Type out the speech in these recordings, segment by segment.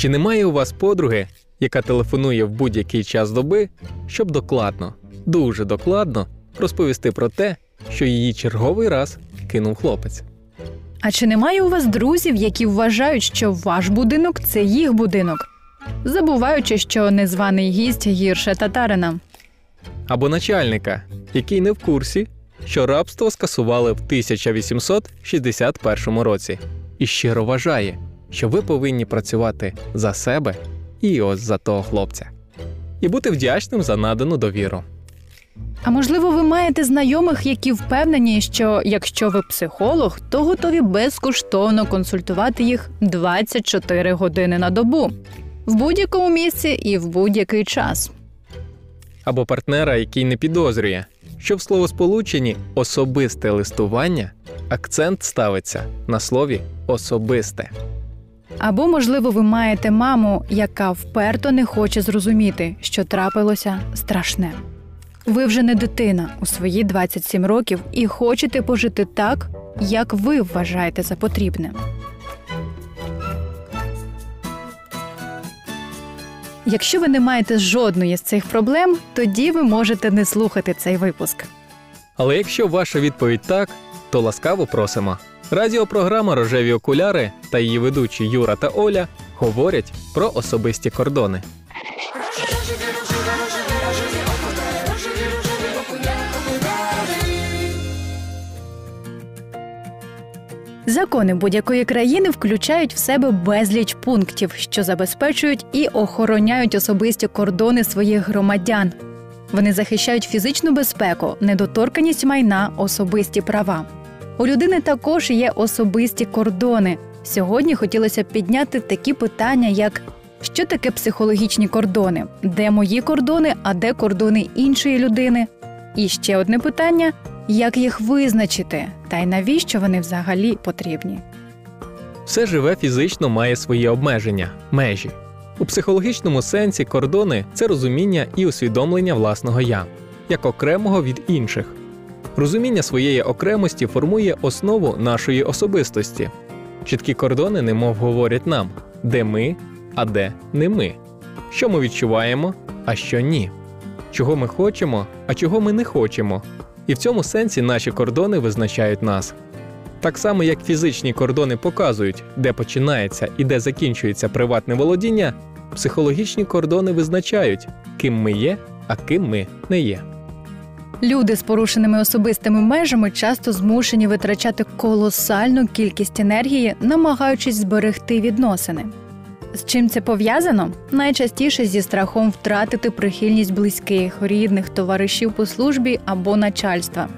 Чи немає у вас подруги, яка телефонує в будь-який час доби, щоб докладно, дуже докладно розповісти про те, що її черговий раз кинув хлопець? А чи немає у вас друзів, які вважають, що ваш будинок це їх будинок, забуваючи, що незваний гість гірше татарина? Або начальника, який не в курсі, що рабство скасували в 1861 році, і щиро вважає, що ви повинні працювати за себе і ось за того хлопця, і бути вдячним за надану довіру. А можливо, ви маєте знайомих, які впевнені, що якщо ви психолог, то готові безкоштовно консультувати їх 24 години на добу в будь-якому місці і в будь-який час. або партнера, який не підозрює, що в словосполученні особисте листування акцент ставиться на слові особисте. Або, можливо, ви маєте маму, яка вперто не хоче зрозуміти, що трапилося страшне. Ви вже не дитина у свої 27 років і хочете пожити так, як ви вважаєте за потрібне. Якщо ви не маєте жодної з цих проблем, тоді ви можете не слухати цей випуск. Але якщо ваша відповідь так, то ласкаво просимо. Радіопрограма Рожеві окуляри та її ведучі Юра та Оля говорять про особисті кордони. Закони будь-якої країни включають в себе безліч пунктів, що забезпечують і охороняють особисті кордони своїх громадян. Вони захищають фізичну безпеку, недоторканість майна, особисті права. У людини також є особисті кордони. Сьогодні хотілося б підняти такі питання, як що таке психологічні кордони, де мої кордони, а де кордони іншої людини. І ще одне питання: як їх визначити, та й навіщо вони взагалі потрібні? Все живе фізично має свої обмеження, межі. У психологічному сенсі кордони це розуміння і усвідомлення власного я, як окремого від інших. Розуміння своєї окремості формує основу нашої особистості. Чіткі кордони немов говорять нам, де ми, а де не ми, що ми відчуваємо, а що ні, чого ми хочемо, а чого ми не хочемо. І в цьому сенсі наші кордони визначають нас. Так само, як фізичні кордони показують, де починається і де закінчується приватне володіння, психологічні кордони визначають, ким ми є, а ким ми не є. Люди з порушеними особистими межами часто змушені витрачати колосальну кількість енергії, намагаючись зберегти відносини. З чим це пов'язано? Найчастіше зі страхом втратити прихильність близьких, рідних, товаришів по службі або начальства.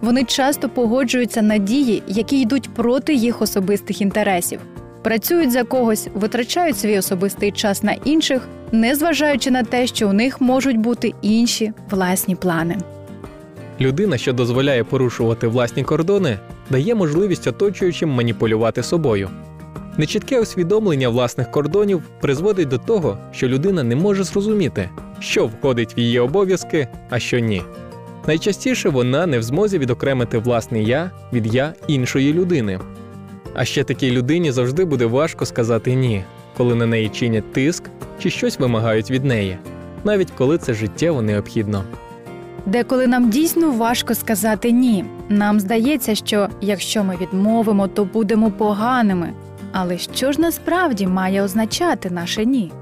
Вони часто погоджуються на дії, які йдуть проти їх особистих інтересів, працюють за когось, витрачають свій особистий час на інших, незважаючи на те, що у них можуть бути інші власні плани. Людина, що дозволяє порушувати власні кордони, дає можливість оточуючим маніпулювати собою. Нечітке усвідомлення власних кордонів призводить до того, що людина не може зрозуміти, що входить в її обов'язки, а що ні. Найчастіше вона не в змозі відокремити власне я від я іншої людини. А ще такій людині завжди буде важко сказати ні, коли на неї чинять тиск чи щось вимагають від неї, навіть коли це життєво необхідно. Деколи нам дійсно важко сказати ні. Нам здається, що якщо ми відмовимо, то будемо поганими. Але що ж насправді має означати наше ні?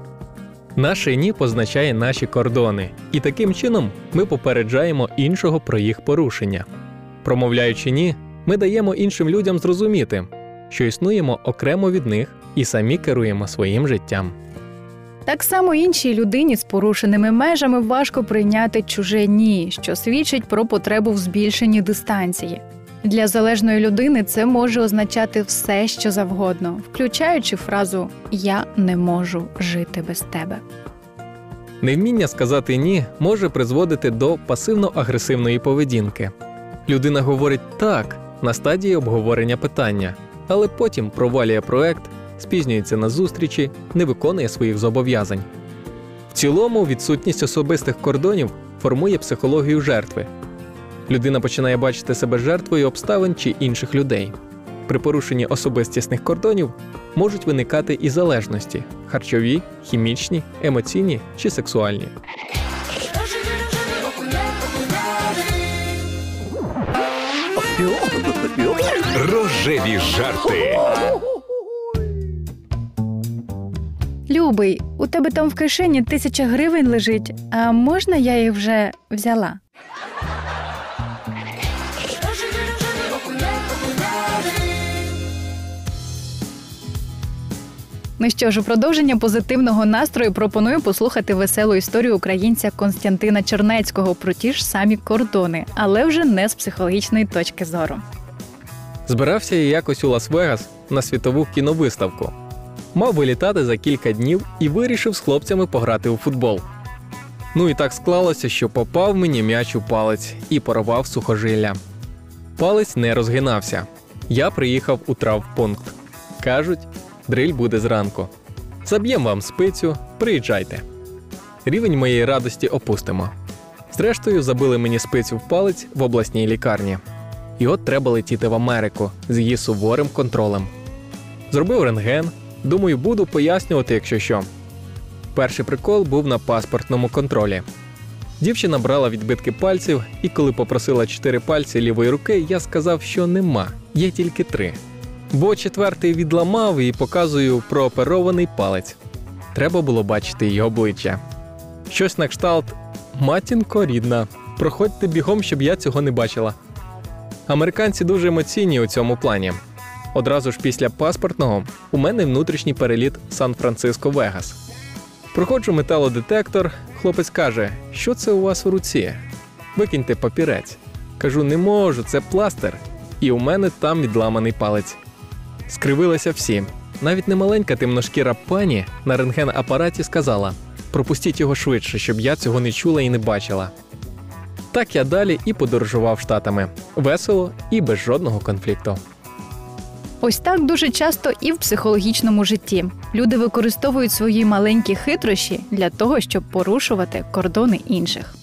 Наше ні позначає наші кордони, і таким чином ми попереджаємо іншого про їх порушення. Промовляючи ні, ми даємо іншим людям зрозуміти, що існуємо окремо від них і самі керуємо своїм життям. Так само іншій людині з порушеними межами важко прийняти чуже ні, що свідчить про потребу в збільшенні дистанції. Для залежної людини це може означати все, що завгодно, включаючи фразу Я не можу жити без тебе. Невміння сказати ні може призводити до пасивно-агресивної поведінки. Людина говорить так на стадії обговорення питання, але потім провалює проект, спізнюється на зустрічі, не виконує своїх зобов'язань. В цілому, відсутність особистих кордонів формує психологію жертви. Людина починає бачити себе жертвою обставин чи інших людей. При порушенні особистісних кордонів можуть виникати і залежності харчові, хімічні, емоційні чи сексуальні. Рожеві жарти. Любий, у тебе там в кишені тисяча гривень лежить, а можна я їх вже взяла? Ну що ж, у продовження позитивного настрою пропоную послухати веселу історію українця Константина Чернецького про ті ж самі кордони, але вже не з психологічної точки зору. Збирався я якось у Лас-Вегас на світову кіновиставку. Мав вилітати за кілька днів і вирішив з хлопцями пограти у футбол. Ну і так склалося, що попав мені м'яч у палець і порвав сухожилля. Палець не розгинався. Я приїхав у травпункт. Кажуть, дриль буде зранку. Заб'єм вам спицю, приїжджайте. Рівень моєї радості опустимо. Зрештою, забили мені спицю в палець в обласній лікарні. І от треба летіти в Америку з її суворим контролем. Зробив рентген. Думаю, буду пояснювати, якщо що. Перший прикол був на паспортному контролі. Дівчина брала відбитки пальців, і коли попросила чотири пальці лівої руки, я сказав, що нема, є тільки три. Бо четвертий відламав і показую прооперований палець. Треба було бачити її обличчя. Щось на кшталт матінко рідна. Проходьте бігом, щоб я цього не бачила. Американці дуже емоційні у цьому плані. Одразу ж після паспортного у мене внутрішній переліт Сан-Франциско-Вегас. Проходжу металодетектор, хлопець каже, що це у вас в руці? Викиньте папірець. Кажу, не можу, це пластир. І у мене там відламаний палець. Скривилися всі. Навіть немаленька темношкіра пані на рентген-апараті сказала: пропустіть його швидше, щоб я цього не чула і не бачила. Так я далі і подорожував штатами. Весело і без жодного конфлікту. Ось так дуже часто і в психологічному житті люди використовують свої маленькі хитрощі для того, щоб порушувати кордони інших.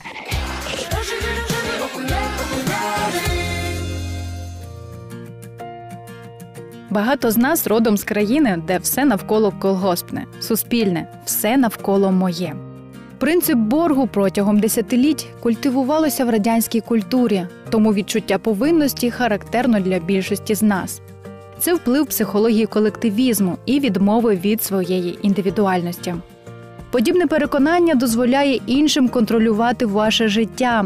Багато з нас родом з країни, де все навколо колгоспне, суспільне, все навколо моє. Принцип боргу протягом десятиліть культивувалося в радянській культурі, тому відчуття повинності характерно для більшості з нас. Це вплив психології колективізму і відмови від своєї індивідуальності. Подібне переконання дозволяє іншим контролювати ваше життя.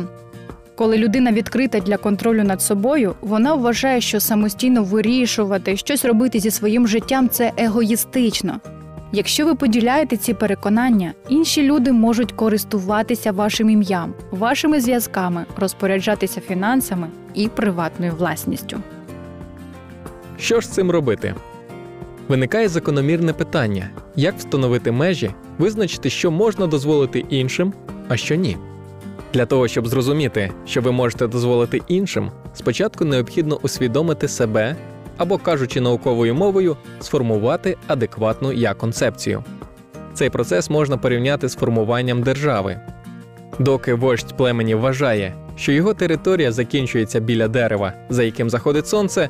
Коли людина відкрита для контролю над собою, вона вважає, що самостійно вирішувати, щось робити зі своїм життям це егоїстично. Якщо ви поділяєте ці переконання, інші люди можуть користуватися вашим ім'ям, вашими зв'язками, розпоряджатися фінансами і приватною власністю. Що ж цим робити? Виникає закономірне питання: як встановити межі, визначити, що можна дозволити іншим, а що ні. Для того, щоб зрозуміти, що ви можете дозволити іншим, спочатку необхідно усвідомити себе або, кажучи науковою мовою, сформувати адекватну я концепцію. Цей процес можна порівняти з формуванням держави. Доки вождь племені вважає, що його територія закінчується біля дерева, за яким заходить сонце,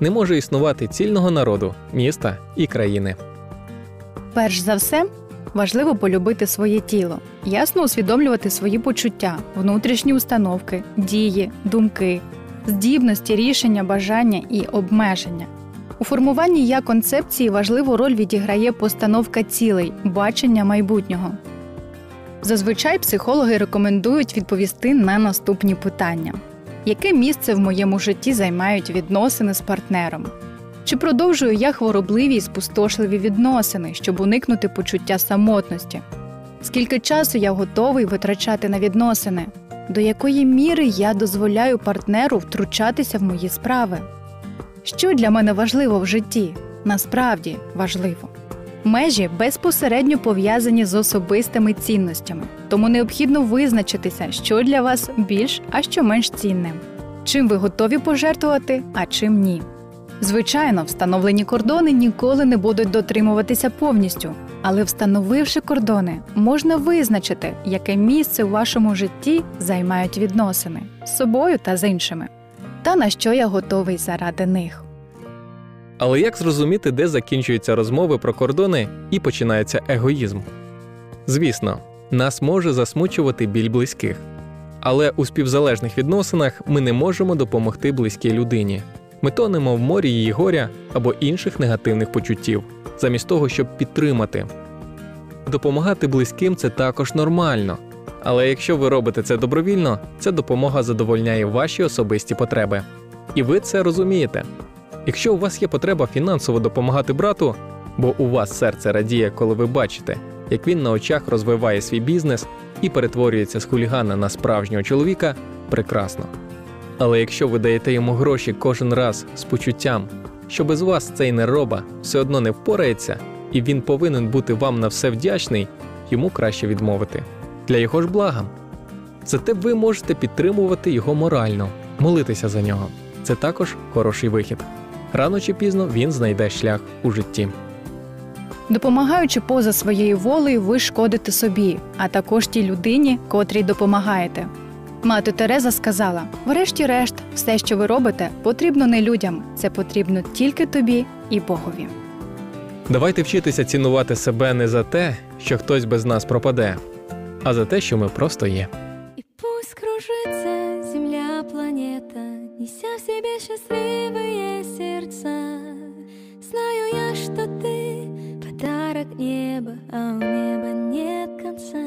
не може існувати цільного народу, міста і країни. Перш за все, важливо полюбити своє тіло, ясно усвідомлювати свої почуття, внутрішні установки, дії, думки, здібності, рішення, бажання і обмеження. У формуванні я концепції важливу роль відіграє постановка цілей, бачення майбутнього. Зазвичай психологи рекомендують відповісти на наступні питання: яке місце в моєму житті займають відносини з партнером? Чи продовжую я хворобливі і спустошливі відносини, щоб уникнути почуття самотності? Скільки часу я готовий витрачати на відносини? До якої міри я дозволяю партнеру втручатися в мої справи? Що для мене важливо в житті? Насправді важливо. Межі безпосередньо пов'язані з особистими цінностями, тому необхідно визначитися, що для вас більш, а що менш цінним. Чим ви готові пожертвувати, а чим ні. Звичайно, встановлені кордони ніколи не будуть дотримуватися повністю, але встановивши кордони, можна визначити, яке місце у вашому житті займають відносини з собою та з іншими, та на що я готовий заради них. Але як зрозуміти, де закінчуються розмови про кордони і починається егоїзм? Звісно, нас може засмучувати біль близьких. Але у співзалежних відносинах ми не можемо допомогти близькій людині. Ми тонемо в морі її горя або інших негативних почуттів, замість того, щоб підтримати. Допомагати близьким це також нормально. Але якщо ви робите це добровільно, ця допомога задовольняє ваші особисті потреби. І ви це розумієте. Якщо у вас є потреба фінансово допомагати брату, бо у вас серце радіє, коли ви бачите, як він на очах розвиває свій бізнес і перетворюється з хулігана на справжнього чоловіка, прекрасно. Але якщо ви даєте йому гроші кожен раз з почуттям, що без вас цей нероба все одно не впорається, і він повинен бути вам на все вдячний, йому краще відмовити для його ж блага. Зате ви можете підтримувати його морально, молитися за нього. Це також хороший вихід. Рано чи пізно він знайде шлях у житті. Допомагаючи поза своєю волею, ви шкодите собі, а також тій людині, котрій допомагаєте. Мати Тереза сказала: врешті-решт, все, що ви робите, потрібно не людям, це потрібно тільки тобі і Богові. Давайте вчитися цінувати себе не за те, що хтось без нас пропаде, а за те, що ми просто є. И пусть кружится земля, планета, Неся в себе счастливые сердца. Знаю я, что ты подарок неба, А у неба нет конца.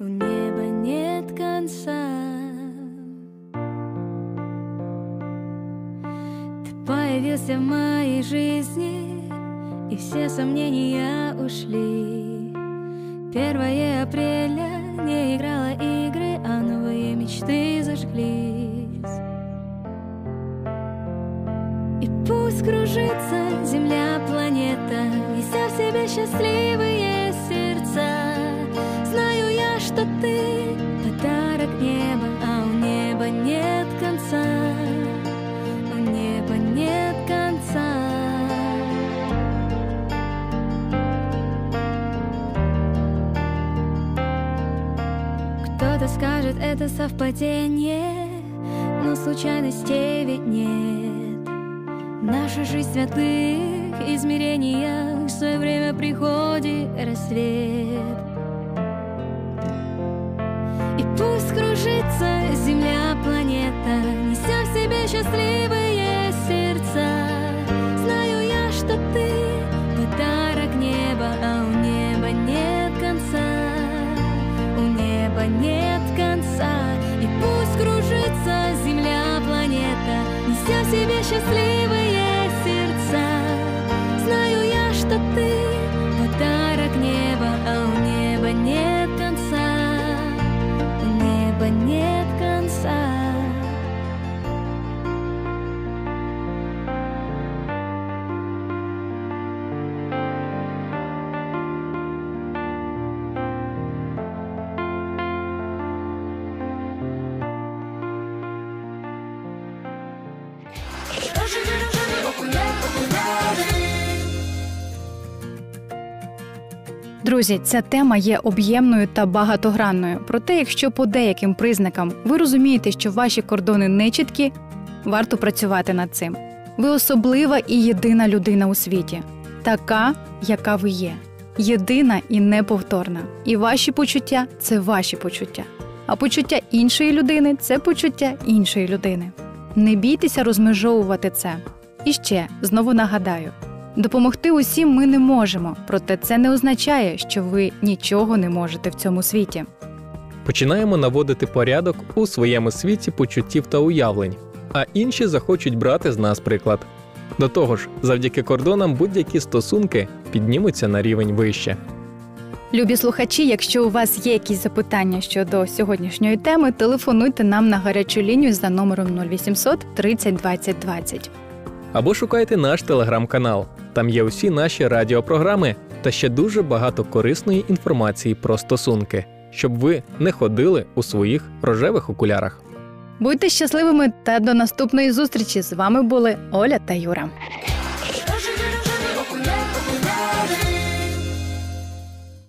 У неба нет конца. Ты появился в моей жизни, И все сомнения ушли. Первое апреля не играла игры, а новые мечты зажглись. Кружится земля, планета, неся в себе счастливые сердца. Знаю я, что ты подарок неба, а у неба нет конца. У неба нет конца. Кто-то скажет, это совпадение, но случайностей ведь нет. Наша жизнь святых измерениях в свое время приходит рассвет. И пусть кружится земля, планета, неся в себе счастливые сердца. Знаю я, что ты подарок неба, а у неба нет конца. У неба нет конца. И пусть кружится земля, планета, неся в себе счастливые Друзі, ця тема є об'ємною та багатогранною. Проте, якщо по деяким признакам ви розумієте, що ваші кордони не чіткі, варто працювати над цим. Ви особлива і єдина людина у світі, така, яка ви є, єдина і неповторна. І ваші почуття це ваші почуття. А почуття іншої людини це почуття іншої людини. Не бійтеся розмежовувати це. І ще знову нагадаю: Допомогти усім ми не можемо, проте це не означає, що ви нічого не можете в цьому світі. Починаємо наводити порядок у своєму світі почуттів та уявлень, а інші захочуть брати з нас приклад. До того ж, завдяки кордонам будь-які стосунки піднімуться на рівень вище. Любі слухачі, якщо у вас є якісь запитання щодо сьогоднішньої теми, телефонуйте нам на гарячу лінію за номером 0800 30 20 20. Або шукайте наш телеграм-канал. Там є усі наші радіопрограми та ще дуже багато корисної інформації про стосунки, щоб ви не ходили у своїх рожевих окулярах. Будьте щасливими та до наступної зустрічі. З вами були Оля та Юра.